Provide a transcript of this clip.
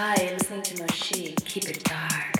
high listening to Moshi. Keep it dark.